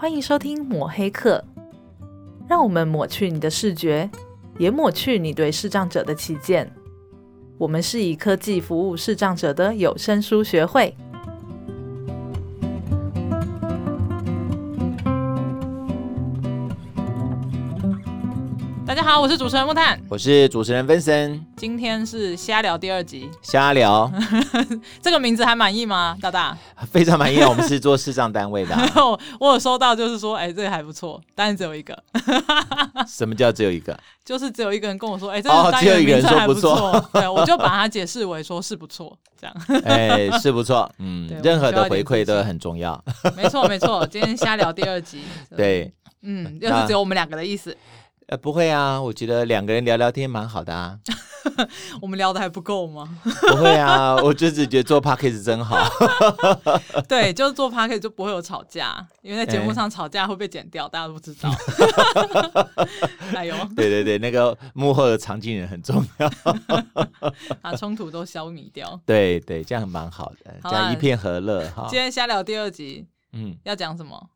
欢迎收听抹黑课，让我们抹去你的视觉，也抹去你对视障者的偏见。我们是以科技服务视障者的有声书学会。好，我是主持人木炭，我是主持人 Vincent。今天是瞎聊第二集，瞎聊 这个名字还满意吗？大大非常满意啊！我们是做视障单位的、啊，我有收到，就是说，哎、欸，这个还不错，但是只有一个。什么叫只有一个？就是只有一个人跟我说，哎、欸，这个单元名称还不错、哦，对，我就把它解释为说是不错，这样。哎、欸，是不错，嗯，任何的回馈都很重要。没错，没错，今天瞎聊第二集，对，嗯，又是只有我们两个的意思。呃，不会啊，我觉得两个人聊聊天蛮好的啊。我们聊的还不够吗？不会啊，我就只觉得做 podcast 真好。对，就是做 podcast 就不会有吵架，因为在节目上吵架会被剪掉，欸、大家都不知道。哎呦！对对对，那个幕后的场景人很重要，把冲突都消弭掉。对对，这样蛮好的，这样一片和乐哈。今天瞎聊第二集，嗯，要讲什么？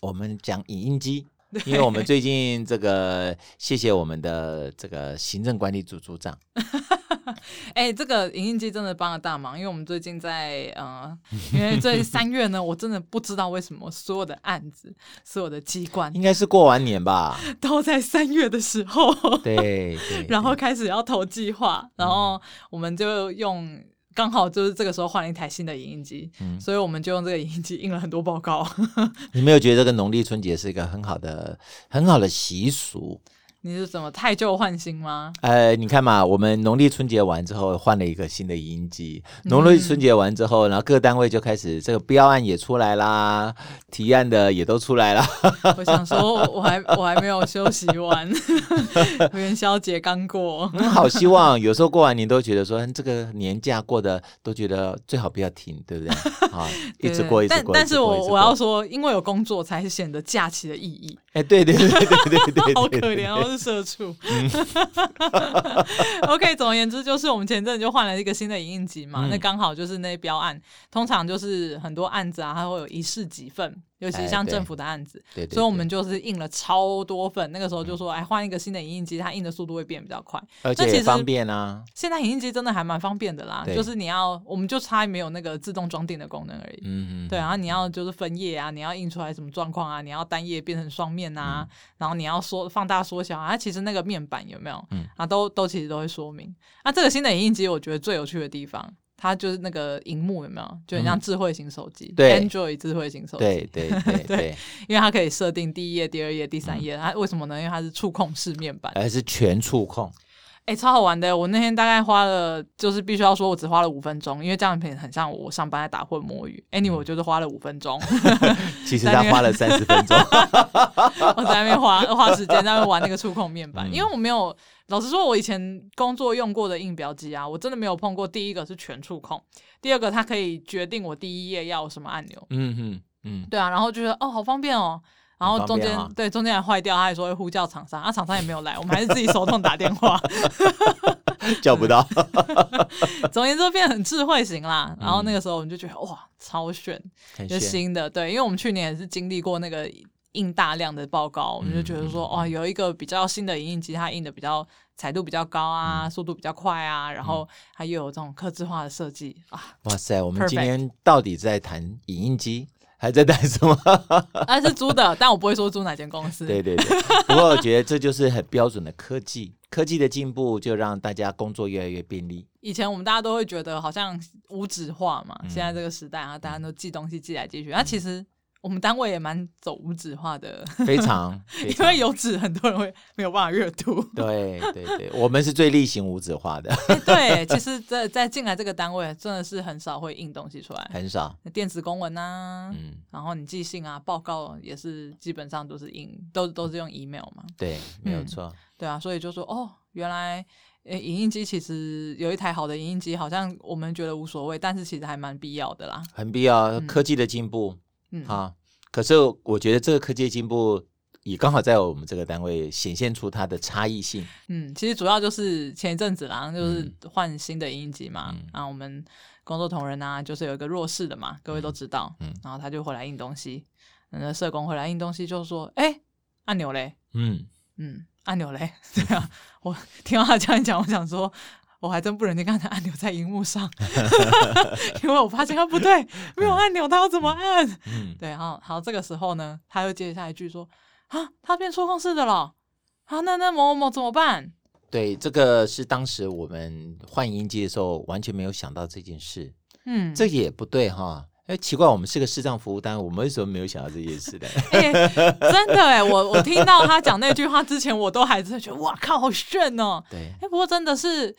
我们讲影音机。因为我们最近这个，谢谢我们的这个行政管理组组长。哎、欸，这个影印机真的帮了大忙，因为我们最近在呃，因为这三月呢，我真的不知道为什么所有的案子、所有的机关，应该是过完年吧，都在三月的时候，对，对，对，然后开始要投计划，然后我们就用。刚好就是这个时候换了一台新的影印机，嗯，所以我们就用这个影印机印了很多报告。你没有觉得这个农历春节是一个很好的、很好的习俗？你是怎么太旧换新吗？呃，你看嘛，我们农历春节完之后换了一个新的影音机。农历春节完之后，然后各单位就开始这个标案也出来啦，提案的也都出来了。我想说，我还我还没有休息完，元宵节刚过。嗯，好希望有时候过完年都觉得说，这个年假过得都觉得最好不要停，对不对？啊，一直过一直过。但但是我我要说，因为有工作，才是显得假期的意义。哎，对对对对对对对，好可怜哦。是社畜。OK，总而言之，就是我们前阵就换了一个新的影印机嘛，嗯、那刚好就是那标案，通常就是很多案子啊，它会有一式几份。尤其像政府的案子，哎、对对对对，所以我们就是印了超多份。那个时候就说，哎，换一个新的影印机，它印的速度会变比较快，而且也方便啊。现在影印机真的还蛮方便的啦，就是你要，我们就差没有那个自动装订的功能而已。嗯嗯。对，然后你要就是分页啊，你要印出来什么状况啊，你要单页变成双面啊，嗯、然后你要缩放大缩小啊，其实那个面板有没有？嗯。啊，都都其实都会说明。那这个新的影印机，我觉得最有趣的地方。它就是那个荧幕有没有，就很像智慧型手机，嗯、对，Android 智慧型手机，对对对对，因为它可以设定第一页、第二页、第三页，它、嗯、为什么呢？因为它是触控式面板，还是全触控？哎、欸，超好玩的！我那天大概花了，就是必须要说，我只花了五分钟，因为这样子很像我上班在打混摸鱼。Anyway，我就是花了五分钟，其实他花了三十分钟，我在那边花花时间在那边玩那个触控面板，嗯、因为我没有。老实说，我以前工作用过的印表机啊，我真的没有碰过。第一个是全触控，第二个它可以决定我第一页要什么按钮。嗯哼，嗯，对啊，然后就觉得哦，好方便哦。然后中间、啊、对中间还坏掉，他还说会呼叫厂商，啊，厂商也没有来，我们还是自己手动打电话，叫不到。总而言之，变很智慧型啦。然后那个时候我们就觉得哇，超炫，就新的。对，因为我们去年也是经历过那个。印大量的报告，我们就觉得说，哦，有一个比较新的影印机，它印的比较彩度比较高啊，速度比较快啊，然后它又有这种刻字化的设计啊。哇塞，我们今天到底在谈影印机，还在带什么？啊，是租的，但我不会说租哪间公司。对对对，不过我觉得这就是很标准的科技，科技的进步就让大家工作越来越便利。以前我们大家都会觉得好像无纸化嘛，现在这个时代啊，大家都寄东西寄来寄去，那其实。我们单位也蛮走无纸化的，非常，非常因为有纸，很多人会没有办法阅读。对对对，我们是最例行无纸化的。对，其实在，在在进来这个单位，真的是很少会印东西出来，很少。电子公文啊，嗯，然后你寄信啊，报告也是基本上都是印，都都是用 email 嘛。对，没有错。嗯、对啊，所以就说哦，原来诶，影印机其实有一台好的影印机，好像我们觉得无所谓，但是其实还蛮必要的啦。很必要，科技的进步。嗯嗯，好。可是我觉得这个科技进步也刚好在我们这个单位显现出它的差异性。嗯，其实主要就是前一阵子啦，就是换新的影印机嘛。嗯、然后我们工作同仁啊，就是有一个弱势的嘛，各位都知道。嗯。然后他就回来印东西，那社工回来印东西，就说：“哎、欸，按钮嘞？嗯嗯，按钮嘞？对啊，我听到他这样讲，我想说，我还真不忍心看他按钮在荧幕上，因为我发现他不对，没有按钮，他要怎么按？嗯，对，好，好，这个时候呢，他又接下一句说：啊，他变触控式的了，啊，那那某某某怎么办？对，这个是当时我们换音机的时候完全没有想到这件事。嗯，这也不对哈。哎，奇怪，我们是个视障服务单位，我们为什么没有想到这件事呢？哎，真的哎，我我听到他讲那句话之前，我都还是觉得哇靠，好炫哦。对，哎，不过真的是，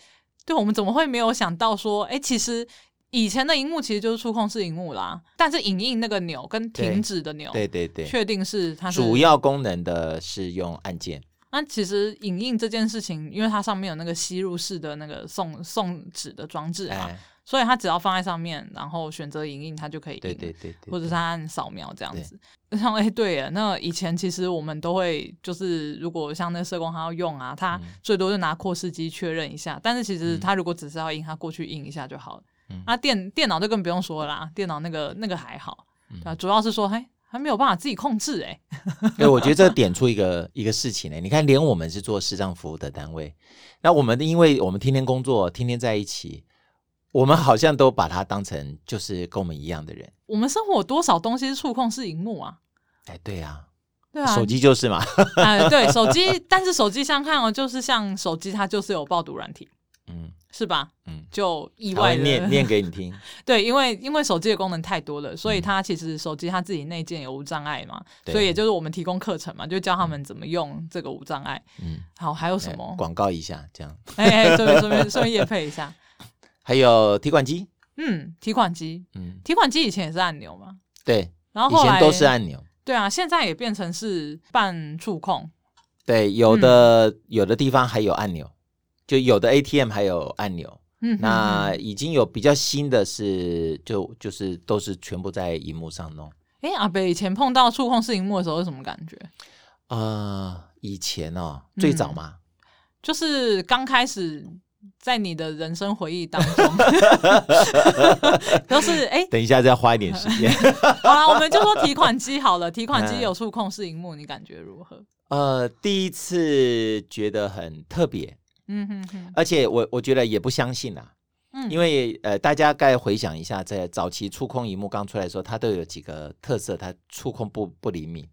对我们怎么会没有想到说，哎，其实以前的荧幕其实就是触控式荧幕啦，但是影印那个钮跟停止的钮，对对对，确定是它是主要功能的是用按键。那其实影印这件事情，因为它上面有那个吸入式的那个送送纸的装置啊。所以他只要放在上面，然后选择影印，它就可以印。对对对，对，或者是它按扫描这样子。像哎，对呀，那以前其实我们都会，就是如果像那社工他要用啊，他最多就拿扩视机确认一下。嗯、但是其实他如果只是要印，他过去印一下就好了。嗯。那电电脑就更不用说了啦，电脑那个那个还好，对吧？主要是说，嘿，还没有办法自己控制哎。对，我觉得这点出一个一个事情呢。你看，连我们是做视障服务的单位，那我们因为我们天天工作，天天在一起。我们好像都把它当成就是跟我们一样的人。我们生活有多少东西是触控式荧幕啊？哎，对呀，对啊，手机就是嘛。哎，对，手机，但是手机上看哦，就是像手机，它就是有报读软体，嗯，是吧？嗯，就意外的念念给你听。对，因为因为手机的功能太多了，所以它其实手机它自己内建有无障碍嘛，所以也就是我们提供课程嘛，就教他们怎么用这个无障碍。嗯，好，还有什么？广告一下，这样。哎哎，顺便顺便顺便业配一下。还有提款机，嗯，提款机，嗯，提款机以前也是按钮嘛，对，然后后来都是按钮，对啊，现在也变成是半触控，对，有的、嗯、有的地方还有按钮，就有的 ATM 还有按钮，嗯，那已经有比较新的是，就就是都是全部在荧幕上弄。哎，阿北以前碰到触控式荧幕的时候是什么感觉？呃，以前哦，最早嘛，嗯、就是刚开始。在你的人生回忆当中，都是哎，欸、等一下再花一点时间。好了，我们就说提款机好了。提款机有触控式荧幕，你感觉如何？呃，第一次觉得很特别，嗯哼哼，而且我我觉得也不相信啊，嗯，因为呃，大家该回想一下，在早期触控荧幕刚出来的时候，它都有几个特色，它触控不不灵敏。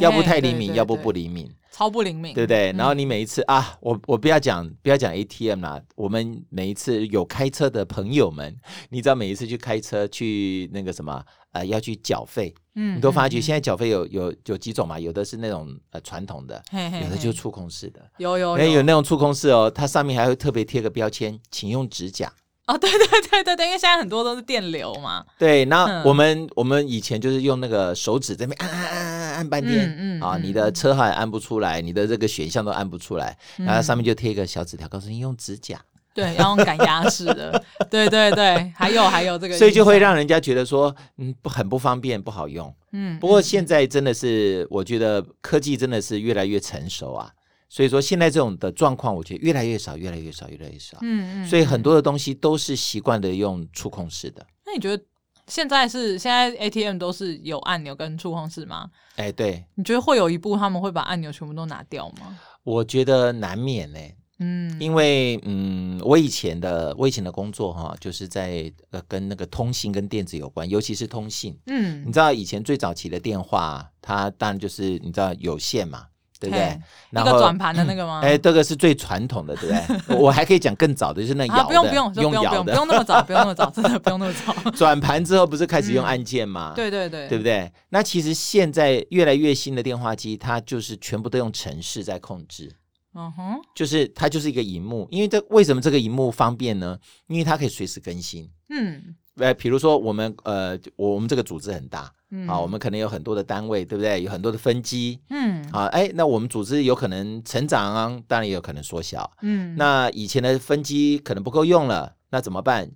要不太灵敏，要不不灵敏，超不灵敏，对不对？然后你每一次啊，我我不要讲不要讲 ATM 啦，我们每一次有开车的朋友们，你知道每一次去开车去那个什么呃要去缴费，嗯，你都发觉现在缴费有有有几种嘛？有的是那种呃传统的，有的就是触控式的，有有有那种触控式哦，它上面还会特别贴个标签，请用指甲。哦，对对对对对，因为现在很多都是电流嘛。对，那我们、嗯、我们以前就是用那个手指在那边按按按按按半天，嗯嗯啊，你的车号也按不出来，你的这个选项都按不出来，嗯、然后上面就贴一个小纸条，告诉你用指甲。对，要用赶鸭式的。对对对，还有还有这个，所以就会让人家觉得说，嗯，不很不方便，不好用。嗯，不过现在真的是，我觉得科技真的是越来越成熟啊。所以说，现在这种的状况，我觉得越来越少，越来越少，越来越少。嗯嗯。所以很多的东西都是习惯的用触控式的。那你觉得现在是现在 ATM 都是有按钮跟触控式吗？哎，对。你觉得会有一步他们会把按钮全部都拿掉吗？我觉得难免呢。嗯。因为嗯，我以前的我以前的工作哈，就是在呃跟那个通信跟电子有关，尤其是通信。嗯。你知道以前最早期的电话，它当然就是你知道有线嘛。对不对？那个转盘的那个吗？哎，这个是最传统的，对不对？我还可以讲更早的，就是那摇的，不用不用，用摇的，不用那么早，不用那么早，真的不用那么早。转盘之后不是开始用按键吗？对对对，对不对？那其实现在越来越新的电话机，它就是全部都用程式在控制。嗯哼，就是它就是一个荧幕，因为这为什么这个荧幕方便呢？因为它可以随时更新。嗯。呃，比如说我们呃，我们这个组织很大，嗯，啊，我们可能有很多的单位，对不对？有很多的分机，嗯，啊，哎，那我们组织有可能成长啊，当然也有可能缩小，嗯，那以前的分机可能不够用了，那怎么办？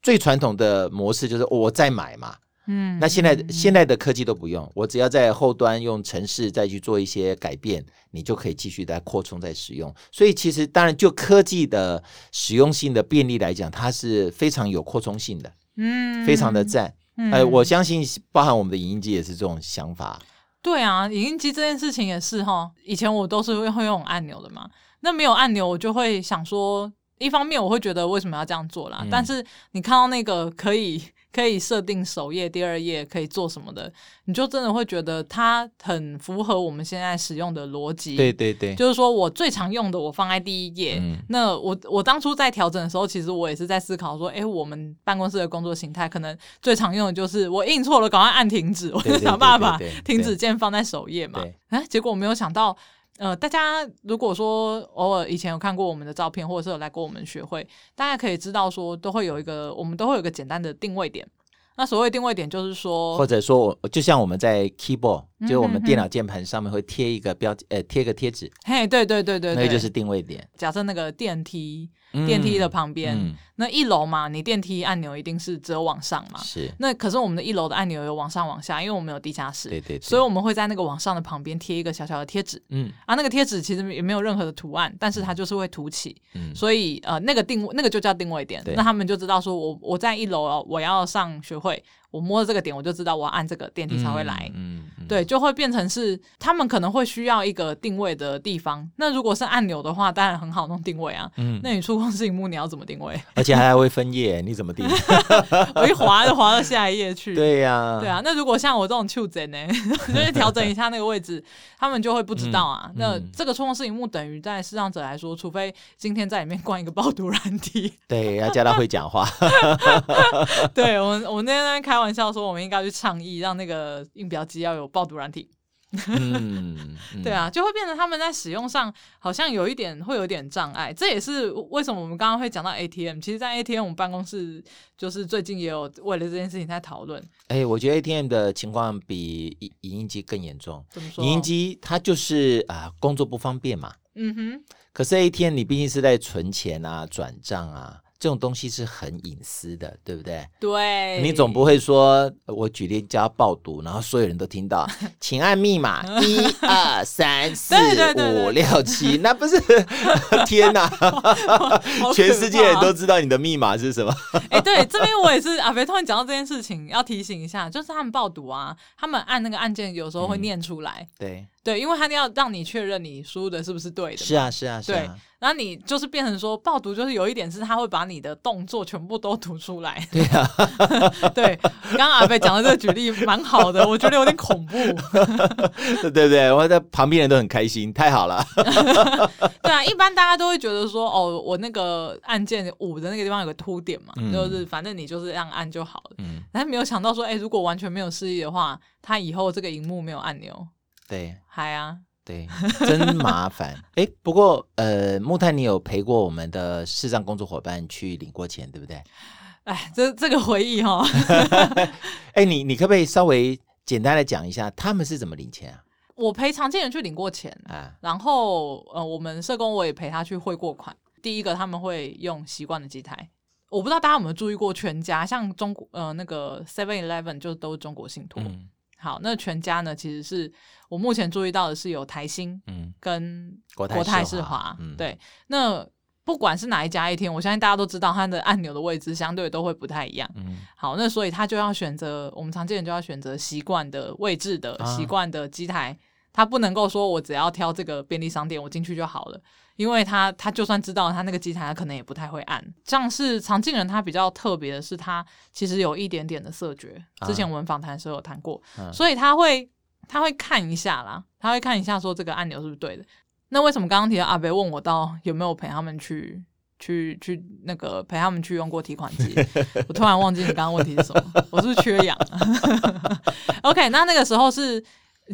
最传统的模式就是我再买嘛，嗯，那现在现在的科技都不用，我只要在后端用城市再去做一些改变，你就可以继续再扩充再使用。所以其实当然就科技的使用性的便利来讲，它是非常有扩充性的。嗯，非常的赞。哎、嗯，我相信包含我们的影音机也是这种想法。对啊，影音机这件事情也是哈。以前我都是会会用按钮的嘛，那没有按钮，我就会想说，一方面我会觉得为什么要这样做啦？嗯、但是你看到那个可以。可以设定首页、第二页可以做什么的，你就真的会觉得它很符合我们现在使用的逻辑。对对对，就是说我最常用的，我放在第一页。嗯、那我我当初在调整的时候，其实我也是在思考说，哎，我们办公室的工作形态可能最常用的就是我印错了，赶快按停止，我就想办法把停止键放在首页嘛。哎，结果我没有想到。呃，大家如果说偶尔以前有看过我们的照片，或者是有来过我们学会，大家可以知道说，都会有一个，我们都会有一个简单的定位点。那所谓定位点，就是说，或者说，就像我们在 keyboard，就我们电脑键盘上面会贴一个标，呃，贴个贴纸。嘿，对对对对，那个就是定位点。假设那个电梯。电梯的旁边，嗯、那一楼嘛，你电梯按钮一定是只有往上嘛。是。那可是我们的一楼的按钮有往上往下，因为我们有地下室。对对对。所以我们会在那个往上的旁边贴一个小小的贴纸。嗯。啊，那个贴纸其实也没有任何的图案，但是它就是会凸起。嗯。所以呃，那个定那个就叫定位点。对。那他们就知道说我我在一楼我要上学会，我摸这个点我就知道我要按这个电梯才会来。嗯。嗯对，就会变成是他们可能会需要一个定位的地方。那如果是按钮的话，当然很好弄定位啊。嗯。那你触控式荧幕你要怎么定？位，而且还还会分页，你怎么定？我一滑就滑到下一页去。对呀、啊，对啊。那如果像我这种触诊呢，就是调整一下那个位置，他们就会不知道啊。嗯、那这个触控式荧幕等于在视障者来说，除非今天在里面灌一个爆读软体，对，要叫他会讲话。对我们，我们那天在开玩笑说，我们应该去倡议，让那个印表机要有爆读软体。嗯，对啊，就会变成他们在使用上好像有一点会有点障碍，这也是为什么我们刚刚会讲到 ATM。其实，在 ATM 我们办公室就是最近也有为了这件事情在讨论。哎、欸，我觉得 ATM 的情况比影影印机更严重。怎么说？影印机它就是啊、呃，工作不方便嘛。嗯哼。可是 ATM 你毕竟是在存钱啊、转账啊。这种东西是很隐私的，对不对？对，你总不会说，我举例叫爆读，然后所有人都听到，请按密码一二三四五六七，那不是 天哪！全世界人都知道你的密码是什么？哎，对，这边我也是阿肥突然讲到这件事情，要提醒一下，就是他们爆读啊，他们按那个按键有时候会念出来，嗯、对。对，因为他要让你确认你输的是不是对的。是啊，是啊，是啊。对，然后你就是变成说爆读，就是有一点是他会把你的动作全部都读出来。对啊，对。刚刚阿贝讲的这个举例蛮好的，我觉得有点恐怖。对对对，我在旁边人都很开心，太好了。对啊，一般大家都会觉得说，哦，我那个按键五的那个地方有个凸点嘛，嗯、就是反正你就是这样按就好了。嗯。但是没有想到说，哎，如果完全没有示意的话，他以后这个荧幕没有按钮。对，嗨啊，对，真麻烦。哎，不过呃，木炭，你有陪过我们的视障工作伙伴去领过钱，对不对？哎，这这个回忆哈、哦，哎，你你可不可以稍微简单的讲一下他们是怎么领钱啊？我陪常见人去领过钱啊，然后呃，我们社工我也陪他去汇过款。第一个他们会用习惯的机台，我不知道大家有没有注意过，全家像中国呃那个 Seven Eleven 就都是中国信托。嗯好，那全家呢？其实是我目前注意到的是有台新，嗯，跟国泰世华，嗯，对。那不管是哪一家 ATM，我相信大家都知道它的按钮的位置相对都会不太一样，嗯。好，那所以他就要选择我们常见人就要选择习惯的位置的习惯的机台，他不能够说我只要挑这个便利商店，我进去就好了。因为他他就算知道他那个机台，他可能也不太会按。像是常进人，他比较特别的是，他其实有一点点的色觉。之前我们访谈的时候有谈过，啊、所以他会他会看一下啦，他会看一下说这个按钮是不是对的。那为什么刚刚提到阿北问我到有没有陪他们去去去那个陪他们去用过提款机？我突然忘记你刚刚问题是什么，我是不是缺氧？OK，那那个时候是。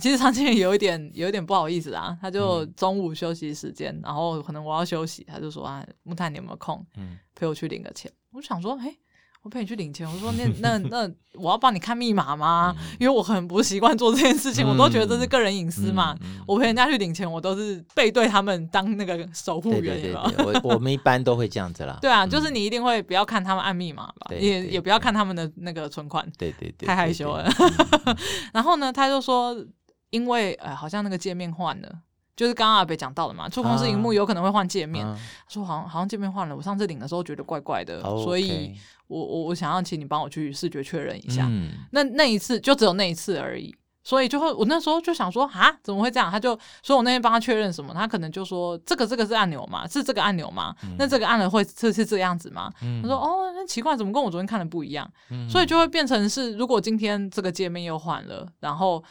其实常青有一点有一点不好意思啊，他就中午休息时间，嗯、然后可能我要休息，他就说啊，木炭你有没有空，嗯陪我去领个钱？嗯、我想说，嘿，我陪你去领钱，我说那那那 我要帮你看密码吗？嗯、因为我很不习惯做这件事情，嗯、我都觉得这是个人隐私嘛。我陪人家去领钱，我都是背对他们当那个守护员，对对对对，我我们一般都会这样子啦。对啊，就是你一定会不要看他们按密码吧，嗯、也也不要看他们的那个存款，对对对，太害羞了。然后呢，他就说。因为呃，好像那个界面换了，就是刚刚阿北讲到的嘛，触控式荧幕有可能会换界面。他说好像好像界面换了，我上次领的时候觉得怪怪的，所以我我我想要请你帮我去视觉确认一下。那那一次就只有那一次而已。所以就会，我那时候就想说，啊，怎么会这样？他就说我那天帮他确认什么，他可能就说这个这个是按钮嘛？是这个按钮吗？嗯、那这个按了会是是这样子吗？嗯、他说哦，那奇怪，怎么跟我昨天看的不一样？嗯、所以就会变成是，如果今天这个界面又换了，然后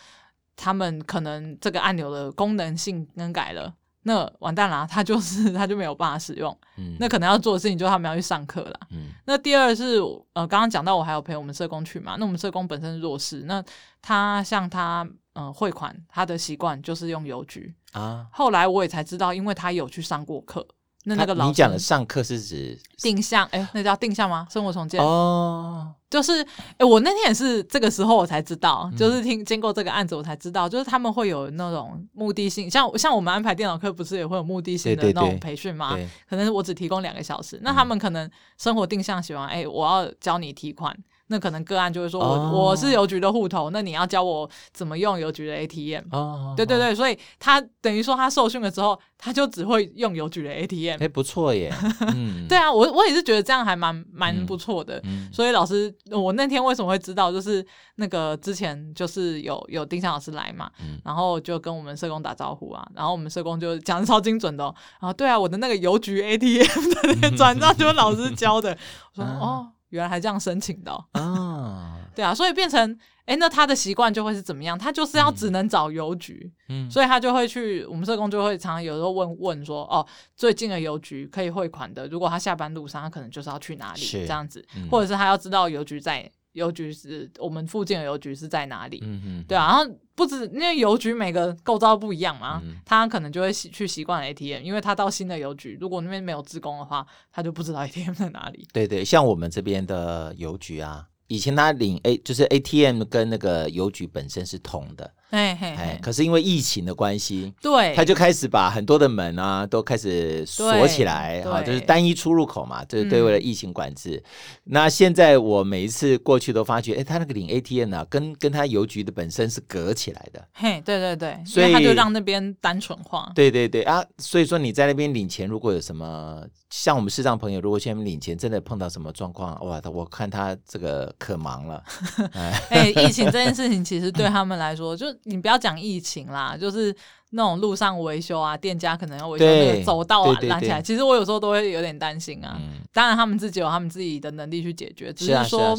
他们可能这个按钮的功能性更改了。那完蛋了，他就是他就没有办法使用。嗯，那可能要做的事情就是他们要去上课了。嗯，那第二是呃，刚刚讲到我还有陪我们社工去嘛，那我们社工本身是弱势，那他像他嗯汇款，他的习惯就是用邮局啊。后来我也才知道，因为他有去上过课。那那个老师，你讲的上课是指定向？哎、欸，那叫定向吗？生活重建哦，就是哎、欸，我那天也是这个时候我才知道，嗯、就是听经过这个案子我才知道，就是他们会有那种目的性，像像我们安排电脑课不是也会有目的性的那种培训吗？可能我只提供两个小时，那他们可能生活定向喜欢，哎、欸，我要教你提款。那可能个案就会说我，我、哦、我是邮局的户头，那你要教我怎么用邮局的 ATM。哦，对对对，所以他等于说他受训了之后，他就只会用邮局的 ATM。哎、欸，不错耶。嗯、对啊，我我也是觉得这样还蛮蛮不错的。嗯、所以老师，我那天为什么会知道，就是那个之前就是有有丁香老师来嘛，嗯、然后就跟我们社工打招呼啊，然后我们社工就讲的超精准的、喔，然后对啊，我的那个邮局 ATM 的那个转账就是老师教的。我说哦。原来还这样申请的啊、哦！对啊，所以变成哎，那他的习惯就会是怎么样？他就是要只能找邮局，嗯，所以他就会去我们社工就会常常有时候问问说，哦，最近的邮局可以汇款的，如果他下班路上，他可能就是要去哪里是这样子，嗯、或者是他要知道邮局在。邮局是我们附近的邮局是在哪里？嗯嗯，对啊，然后不止因为邮局每个构造不一样嘛，嗯、他可能就会去习惯 ATM，因为他到新的邮局，如果那边没有自工的话，他就不知道 ATM 在哪里。对对，像我们这边的邮局啊。以前他领 A 就是 ATM 跟那个邮局本身是同的，哎嘿，嘿，可是因为疫情的关系，对，他就开始把很多的门啊都开始锁起来，啊，就是单一出入口嘛，就是对为了疫情管制。嗯、那现在我每一次过去都发觉，哎，他那个领 ATM 啊，跟跟他邮局的本身是隔起来的，嘿，对对对，所以他就让那边单纯化，对对对。啊，所以说你在那边领钱，如果有什么像我们视障朋友，如果现在领钱真的碰到什么状况，哇，我看他这个。可忙了，哎，疫情这件事情其实对他们来说，就你不要讲疫情啦，就是那种路上维修啊，店家可能要维修那个走道啊，拦起来。其实我有时候都会有点担心啊。嗯、当然，他们自己有他们自己的能力去解决，只是说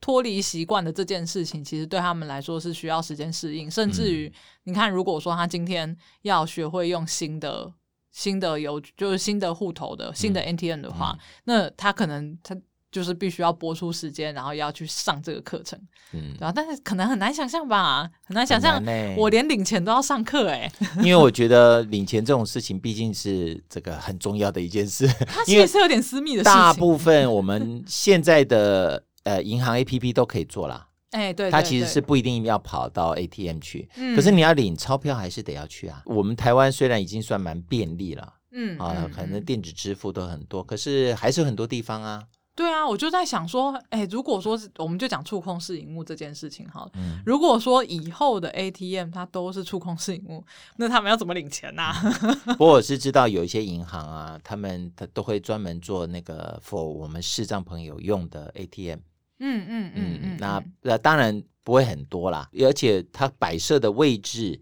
脱离习惯的这件事情，其实对他们来说是需要时间适应。甚至于，你看，如果说他今天要学会用新的新的有就是新的户头的新的 NTN 的话，嗯嗯、那他可能他。就是必须要播出时间，然后要去上这个课程，嗯，对吧？但是可能很难想象吧，很难想象，我连领钱都要上课哎。因为我觉得领钱这种事情毕竟是这个很重要的一件事，它其实是有点私密的事情。大部分我们现在的呃银行 APP 都可以做啦，哎，对，它其实是不一定要跑到 ATM 去，嗯，可是你要领钞票还是得要去啊。我们台湾虽然已经算蛮便利了，嗯啊，可能电子支付都很多，可是还是有很多地方啊。对啊，我就在想说，哎，如果说是，我们就讲触控式荧幕这件事情哈，嗯、如果说以后的 ATM 它都是触控式荧幕，那他们要怎么领钱呢、啊？不过我是知道有一些银行啊，他们他都会专门做那个 for 我们视障朋友用的 ATM。嗯嗯嗯嗯，那那当然不会很多啦，而且它摆设的位置，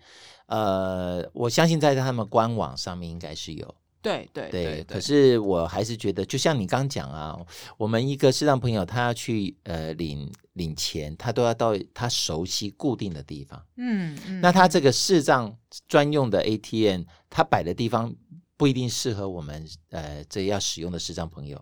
呃，我相信在他们官网上面应该是有。对对对，对，可是我还是觉得，就像你刚讲啊，我们一个视障朋友，他要去呃领领钱，他都要到他熟悉固定的地方。嗯嗯，那他这个视障专用的 ATM，他摆的地方不一定适合我们呃这要使用的视障朋友。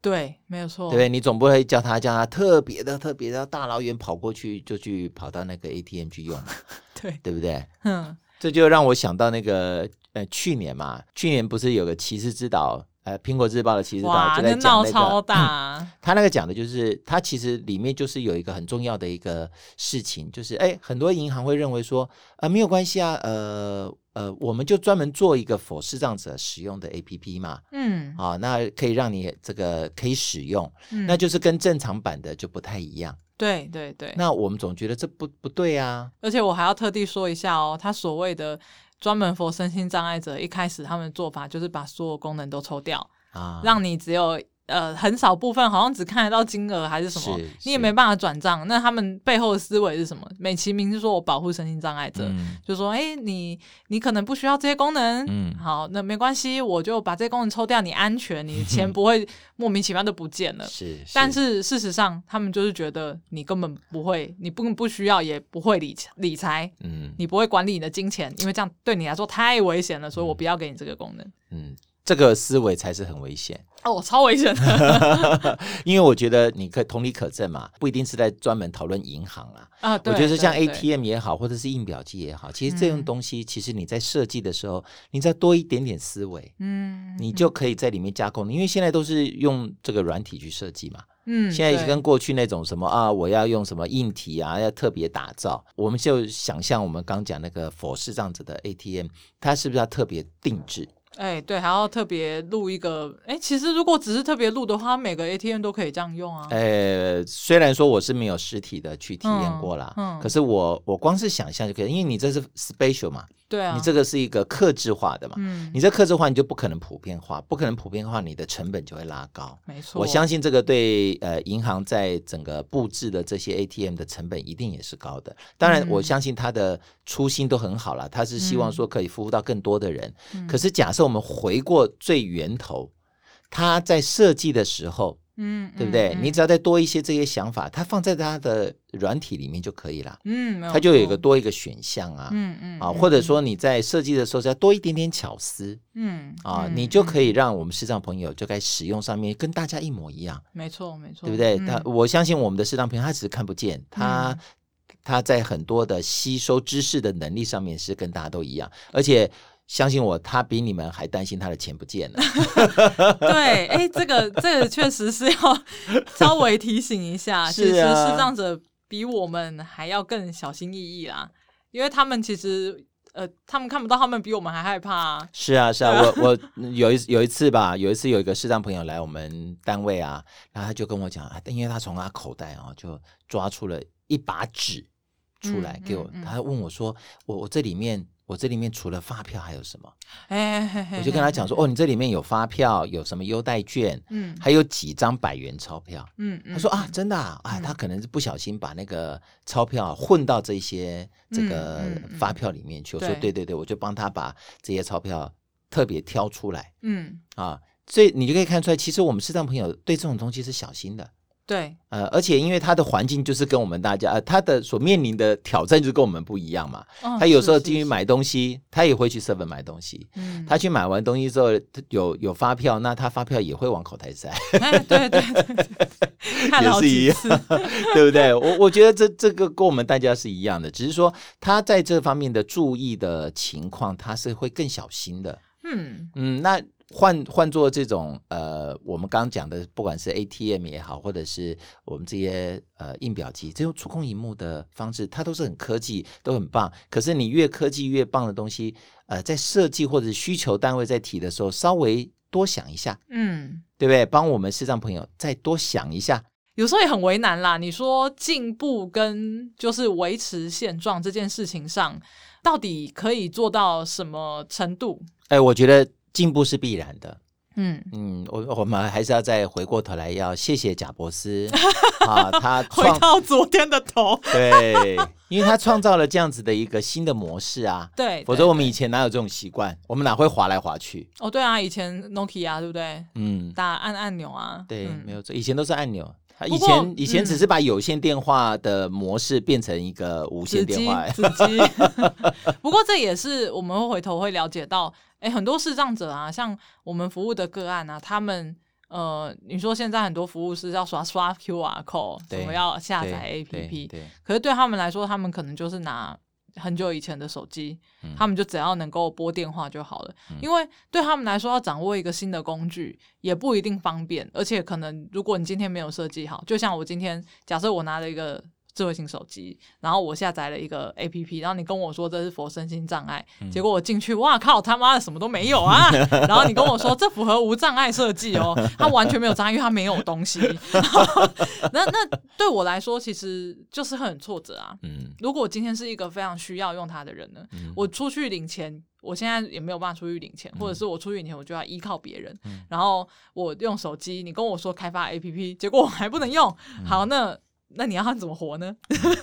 对，没有错。对，你总不会叫他叫他特别的特别的大老远跑过去，就去跑到那个 ATM 去用。对，对不对？嗯，这就让我想到那个。呃，去年嘛，去年不是有个骑士之岛？呃，苹果日报的骑士之岛就在讲那个，超大。嗯，他那个讲的就是，他其实里面就是有一个很重要的一个事情，就是哎，很多银行会认为说，呃，没有关系啊，呃呃，我们就专门做一个 for 视障者使用的 APP 嘛，嗯，啊，那可以让你这个可以使用，嗯，那就是跟正常版的就不太一样。对对对。那我们总觉得这不不对啊，而且我还要特地说一下哦，他所谓的。专门 for 身心障碍者，一开始他们的做法就是把所有功能都抽掉啊，让你只有。呃，很少部分好像只看得到金额还是什么，你也没办法转账。那他们背后的思维是什么？美其名是说我保护身心障碍者，嗯、就说哎、欸，你你可能不需要这些功能，嗯，好，那没关系，我就把这些功能抽掉，你安全，你的钱不会莫名其妙的不见了。是，是，但是事实上，他们就是觉得你根本不会，你不不需要，也不会理理财，嗯，你不会管理你的金钱，因为这样对你来说太危险了，所以我不要给你这个功能，嗯。这个思维才是很危险哦，超危险的。因为我觉得你可以同理可证嘛，不一定是在专门讨论银行啦。啊，对，我觉得像 ATM 也好，或者是印表机也好，其实这种东西，其实你在设计的时候，你再多一点点思维，嗯，你就可以在里面加工。因为现在都是用这个软体去设计嘛，嗯，现在跟过去那种什么啊，我要用什么硬体啊，要特别打造，我们就想象我们刚讲那个佛式这样子的 ATM，它是不是要特别定制？哎，对，还要特别录一个。哎，其实如果只是特别录的话，每个 ATM 都可以这样用啊。哎，虽然说我是没有实体的去体验过啦，嗯，嗯，可是我我光是想象就可以，因为你这是 special 嘛。对啊，你这个是一个克制化的嘛，嗯，你这克制化你就不可能普遍化，不可能普遍化，你的成本就会拉高。没错，我相信这个对呃银行在整个布置的这些 ATM 的成本一定也是高的。当然，我相信他的初心都很好了，他是希望说可以服务到更多的人。嗯，可是假设我们回过最源头，他在设计的时候。嗯，对不对？你只要再多一些这些想法，它放在它的软体里面就可以了。嗯，它就有一个多一个选项啊。嗯嗯。啊，或者说你在设计的时候再多一点点巧思。嗯。啊，你就可以让我们视障朋友就该使用上面跟大家一模一样。没错，没错。对不对？他，我相信我们的视障朋友，他只是看不见，他他在很多的吸收知识的能力上面是跟大家都一样，而且。相信我，他比你们还担心他的钱不见了。对，哎，这个这个确实是要稍微提醒一下。啊，其实视障者比我们还要更小心翼翼啦，因为他们其实呃，他们看不到，他们比我们还害怕啊。是啊，是啊，啊我 我有一有一次吧，有一次有一个视障朋友来我们单位啊，然后他就跟我讲啊，因为他从他口袋啊就抓出了一把纸出来给我，嗯嗯嗯、他问我说，我我这里面。我这里面除了发票还有什么？哎，我就跟他讲说，哦，你这里面有发票，有什么优待券，嗯，还有几张百元钞票，嗯，他说啊，真的啊，啊，他可能是不小心把那个钞票混到这些这个发票里面去。我说对对对，我就帮他把这些钞票特别挑出来，嗯，啊，所以你就可以看出来，其实我们视障朋友对这种东西是小心的。对，呃，而且因为他的环境就是跟我们大家，呃，他的所面临的挑战就跟我们不一样嘛。哦、他有时候进去买东西，他也会去 seven 买东西。嗯，他去买完东西之后，有有发票，那他发票也会往口袋塞。哎，对对对，对，也是一样，对不对？我我觉得这这个跟我们大家是一样的，只是说他在这方面的注意的情况，他是会更小心的。嗯嗯，那。换换做这种呃，我们刚刚讲的，不管是 ATM 也好，或者是我们这些呃印表机，这种触控荧幕的方式，它都是很科技，都很棒。可是你越科技越棒的东西，呃，在设计或者需求单位在提的时候，稍微多想一下，嗯，对不对？帮我们视障朋友再多想一下。有时候也很为难啦。你说进步跟就是维持现状这件事情上，到底可以做到什么程度？哎，我觉得。进步是必然的，嗯。嗯，我我们还是要再回过头来，要谢谢贾伯斯 啊，他回到昨天的头，对，因为他创造了这样子的一个新的模式啊，对，否则我们以前哪有这种习惯，我们哪会滑来滑去？哦，对啊，以前 Nokia 啊，对不对？嗯，打按按钮啊，对，没有错，以前都是按钮，以前以前只是把有线电话的模式变成一个无线电话。不过这也是我们会回头会了解到。哎，很多视障者啊，像我们服务的个案啊，他们呃，你说现在很多服务是要刷刷 QR code，什么要下载 APP，可是对他们来说，他们可能就是拿很久以前的手机，嗯、他们就只要能够拨电话就好了。嗯、因为对他们来说，要掌握一个新的工具也不一定方便，而且可能如果你今天没有设计好，就像我今天假设我拿了一个智慧型手机，然后我下载了一个 APP，然后你跟我说这是佛身心障碍，嗯、结果我进去，哇靠，他妈的什么都没有啊！然后你跟我说这符合无障碍设计哦，它完全没有障碍，因为它没有东西。那那对我来说，其实就是很挫折啊。嗯，如果我今天是一个非常需要用它的人呢，嗯、我出去领钱，我现在也没有办法出去领钱，或者是我出去领钱，我就要依靠别人。嗯、然后我用手机，你跟我说开发 APP，结果我还不能用。好，那。那你要他怎么活呢？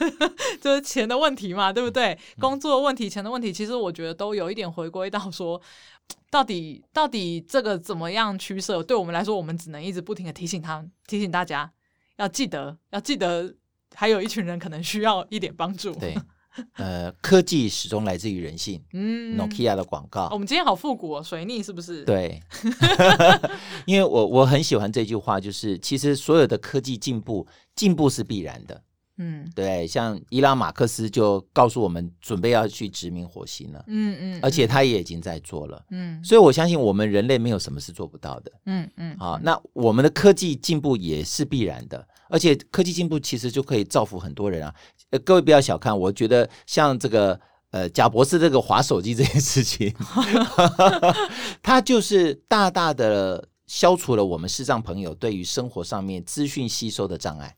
就是钱的问题嘛，对不对？工作的问题、钱的问题，其实我觉得都有一点回归到说，到底到底这个怎么样取舍？对我们来说，我们只能一直不停的提醒他，提醒大家要记得，要记得，还有一群人可能需要一点帮助。对。呃，科技始终来自于人性。嗯，Nokia 的广告。我们今天好复古哦，水逆是不是？对，因为我我很喜欢这句话，就是其实所有的科技进步，进步是必然的。嗯，对，像伊拉马克斯就告诉我们，准备要去殖民火星了。嗯嗯，而且他也已经在做了。嗯，所以我相信我们人类没有什么是做不到的。嗯嗯，好，那我们的科技进步也是必然的，而且科技进步其实就可以造福很多人啊。呃，各位不要小看，我觉得像这个呃，贾博士这个划手机这件事情，他就是大大的消除了我们视障朋友对于生活上面资讯吸收的障碍。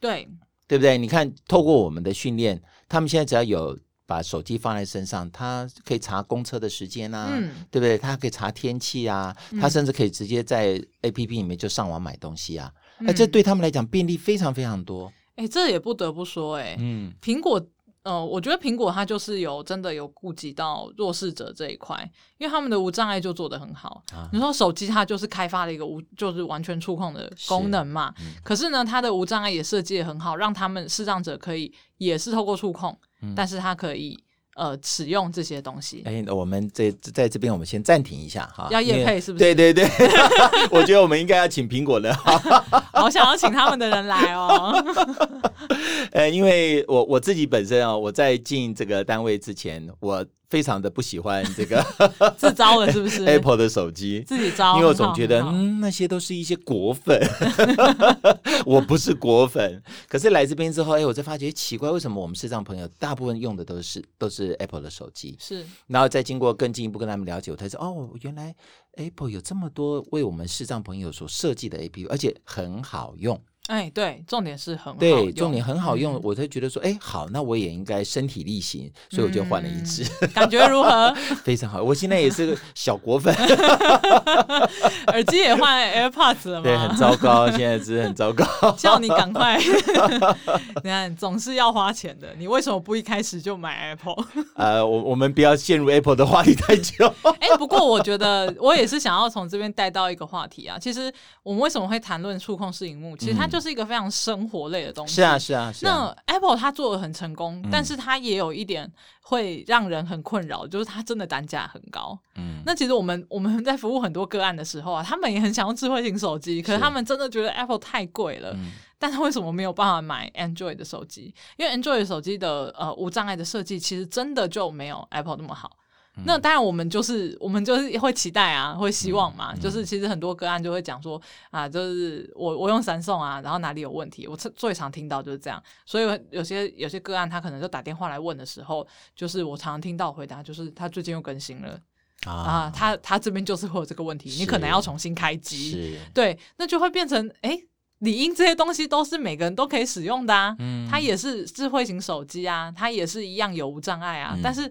对。对不对？你看，透过我们的训练，他们现在只要有把手机放在身上，他可以查公车的时间啊，嗯、对不对？他可以查天气啊，嗯、他甚至可以直接在 APP 里面就上网买东西啊。那、嗯，这对他们来讲便利非常非常多。哎，这也不得不说，哎，嗯，苹果。呃，我觉得苹果它就是有真的有顾及到弱势者这一块，因为他们的无障碍就做得很好。啊、你说手机它就是开发了一个无就是完全触控的功能嘛，嗯、可是呢，它的无障碍也设计得很好，让他们视障者可以也是透过触控，嗯、但是它可以。呃，使用这些东西。哎，我们这在这边，我们先暂停一下哈。要验配是不是？对对对，我觉得我们应该要请苹果的。好想要请他们的人来哦。呃，因为我我自己本身啊，我在进这个单位之前，我。非常的不喜欢这个 自招了，是不是？Apple 的手机自己招，因为我总觉得嗯，那些都是一些果粉，我不是果粉。可是来这边之后，哎，我才发觉奇怪，为什么我们视障朋友大部分用的都是都是 Apple 的手机？是，然后再经过更进一步跟他们了解，我才知道哦，原来 Apple 有这么多为我们视障朋友所设计的 APP，而且很好用。哎，对，重点是很好对，重点很好用，嗯、我才觉得说，哎，好，那我也应该身体力行，所以我就换了一支，嗯、感觉如何？非常好，我现在也是个小果粉，耳机也换 AirPods 了 吗？对，很糟糕，现在只是很糟糕，叫你赶快，你看总是要花钱的，你为什么不一开始就买 Apple？呃，我我们不要陷入 Apple 的话题太久。哎，不过我觉得我也是想要从这边带到一个话题啊，其实我们为什么会谈论触控式荧幕？其实它。就是一个非常生活类的东西。是啊，是啊，是啊。那 Apple 它做的很成功，嗯、但是它也有一点会让人很困扰，就是它真的单价很高。嗯。那其实我们我们在服务很多个案的时候啊，他们也很想用智慧型手机，可是他们真的觉得 Apple 太贵了。嗯。但是为什么没有办法买 Android 的手机？因为 Android 手机的呃无障碍的设计，其实真的就没有 Apple 那么好。那当然，我们就是我们就是会期待啊，会希望嘛。就是其实很多个案就会讲说啊，就是我我用 Samsung 啊，然后哪里有问题，我最常听到就是这样。所以有些有些个案他可能就打电话来问的时候，就是我常常听到回答就是他最近又更新了啊，啊，他他这边就是会有这个问题，你可能要重新开机。对，那就会变成哎，理应这些东西都是每个人都可以使用的啊，嗯、它也是智慧型手机啊，它也是一样有无障碍啊，嗯、但是。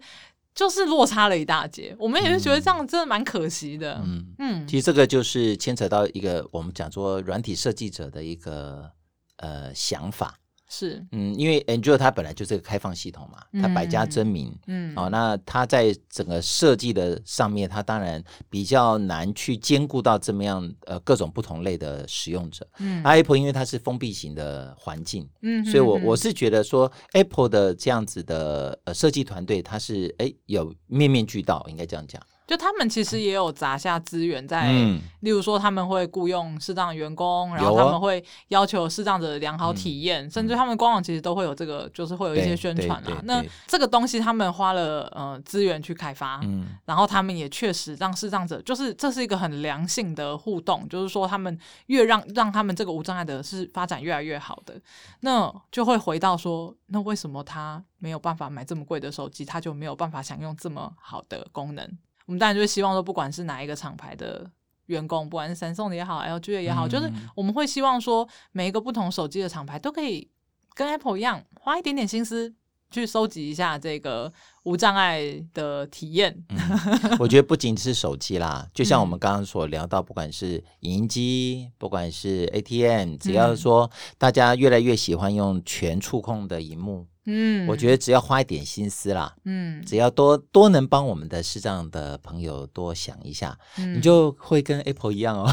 就是落差了一大截，我们也是觉得这样真的蛮可惜的。嗯嗯，嗯其实这个就是牵扯到一个我们讲说软体设计者的一个呃想法。是，嗯，因为 Android 它本来就是个开放系统嘛，它百家争鸣，嗯，哦，那它在整个设计的上面，它当然比较难去兼顾到这么样呃各种不同类的使用者，嗯，Apple 因为它是封闭型的环境，嗯，所以我我是觉得说 Apple 的这样子的呃设计团队，它是哎有面面俱到，应该这样讲。就他们其实也有砸下资源在，嗯、例如说他们会雇佣适当的员工，然后他们会要求视障者的良好体验，嗯、甚至他们官网其实都会有这个，就是会有一些宣传啊。那这个东西他们花了呃资源去开发，嗯、然后他们也确实让视障者，就是这是一个很良性的互动，就是说他们越让让他们这个无障碍的是发展越来越好的，那就会回到说，那为什么他没有办法买这么贵的手机，他就没有办法享用这么好的功能？我们当然就希望说，不管是哪一个厂牌的员工，不管是三送的也好，LG 的也好，嗯、就是我们会希望说，每一个不同手机的厂牌都可以跟 Apple 一样，花一点点心思去收集一下这个无障碍的体验。嗯、我觉得不仅是手机啦，就像我们刚刚所聊到，不管是影音机，不管是 ATM，只要说大家越来越喜欢用全触控的荧幕。嗯，我觉得只要花一点心思啦，嗯，只要多多能帮我们的视障的朋友多想一下，嗯、你就会跟 Apple 一样哦，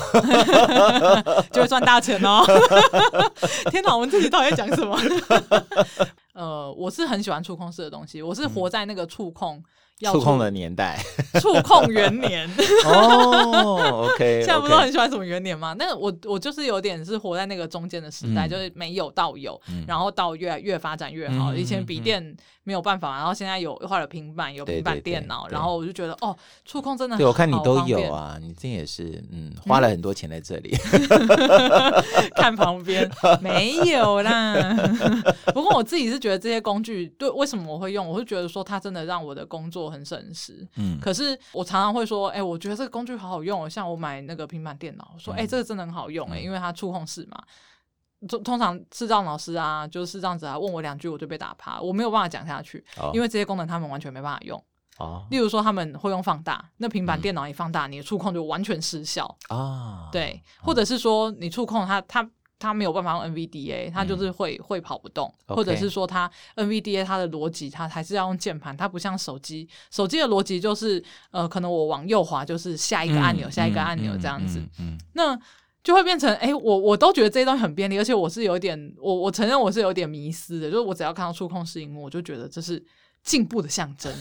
就会赚大钱哦。天哪，我们自己到底在讲什么？呃，我是很喜欢触控式的东西，我是活在那个触控。触控的年代，触控元年。哦，OK，现在不是都很喜欢什么元年吗？那我我就是有点是活在那个中间的时代，就是没有到有，然后到越越发展越好。以前笔电没有办法，然后现在有换了平板，有平板电脑，然后我就觉得哦，触控真的。对，我看你都有啊，你这也是嗯，花了很多钱在这里。看旁边 没有啦，不过我自己是觉得这些工具对，为什么我会用？我会觉得说它真的让我的工作。很省时，嗯，可是我常常会说，哎、欸，我觉得这个工具好好用哦。像我买那个平板电脑，说，哎、欸，这个真的很好用，哎，因为它触控式嘛。通通常视障老师啊，就是这样子啊，问我两句我就被打趴，我没有办法讲下去，哦、因为这些功能他们完全没办法用。哦，例如说他们会用放大，那平板电脑一放大，嗯、你的触控就完全失效啊。对，或者是说你触控它，它。它没有办法用 NVDA，它就是会、嗯、会跑不动或者是说它 NVDA 它的逻辑它还是要用键盘，它不像手机，手机的逻辑就是呃，可能我往右滑就是下一个按钮，嗯、下一个按钮这样子，那就会变成哎、欸，我我都觉得这些东西很便利，而且我是有点，我我承认我是有点迷失的，就是我只要看到触控式萤幕，我就觉得这是进步的象征，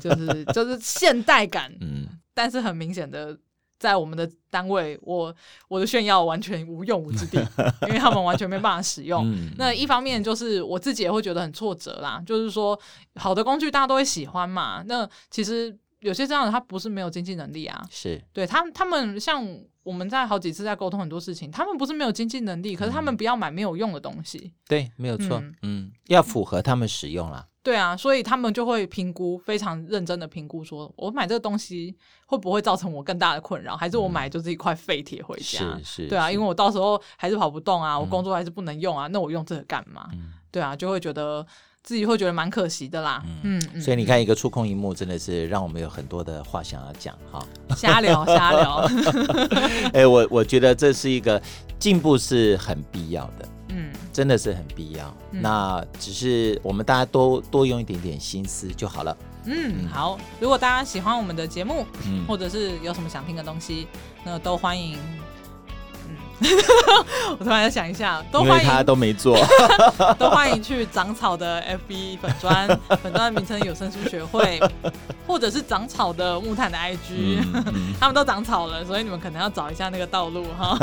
就是就是现代感，嗯，但是很明显的。在我们的单位，我我的炫耀完全无用武之地，因为他们完全没办法使用。嗯、那一方面就是我自己也会觉得很挫折啦，就是说好的工具大家都会喜欢嘛。那其实有些这样的他不是没有经济能力啊，是对他他们像我们在好几次在沟通很多事情，他们不是没有经济能力，可是他们不要买没有用的东西。对，没有错，嗯，嗯，要符合他们使用啦。对啊，所以他们就会评估，非常认真的评估，说我买这个东西会不会造成我更大的困扰，还是我买就是一块废铁回家？嗯、是是，对啊，因为我到时候还是跑不动啊，嗯、我工作还是不能用啊，那我用这个干嘛？嗯、对啊，就会觉得自己会觉得蛮可惜的啦。嗯，嗯所以你看，一个触控荧幕真的是让我们有很多的话想要讲哈。瞎聊 瞎聊。哎、欸，我我觉得这是一个进步是很必要的。嗯，真的是很必要。嗯、那只是我们大家多多用一点点心思就好了。嗯，嗯好。如果大家喜欢我们的节目，嗯，或者是有什么想听的东西，那都欢迎。我突然在想一下，都欢迎他都没做，都欢迎去长草的 FB 粉砖，粉砖名称有声书学会，或者是长草的木炭的 IG，、嗯嗯、他们都长草了，所以你们可能要找一下那个道路哈。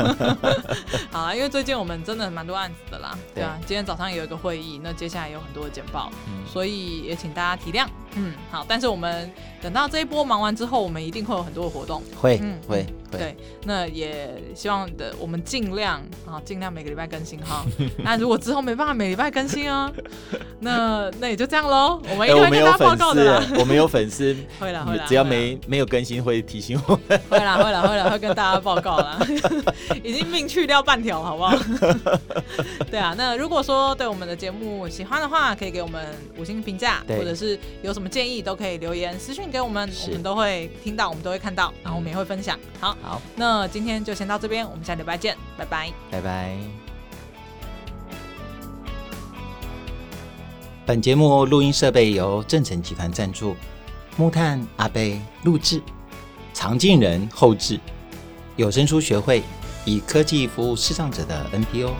好啊，因为最近我们真的蛮多案子的啦，对啊，今天早上也有一个会议，那接下来有很多的简报，嗯、所以也请大家体谅。嗯，好，但是我们等到这一波忙完之后，我们一定会有很多的活动，会，嗯，会，对，那也希望的我们尽量啊，尽量每个礼拜更新哈。那如果之后没办法每礼拜更新啊，那那也就这样喽。我们一定会跟大家报告的。我们有粉丝，会啦会啦，只要没没有更新会提醒我们。会啦会啦会啦，会跟大家报告啦。已经命去掉半条，好不好？对啊，那如果说对我们的节目喜欢的话，可以给我们五星评价，或者是有什么。建议都可以留言私讯给我们，我们都会听到，我们都会看到，然后我们也会分享。好，好，那今天就先到这边，我们下礼拜见，拜拜，拜拜。本节目录音设备由正成集团赞助，木炭阿贝录制，常进人后制，有声书学会以科技服务视障者的 NPO。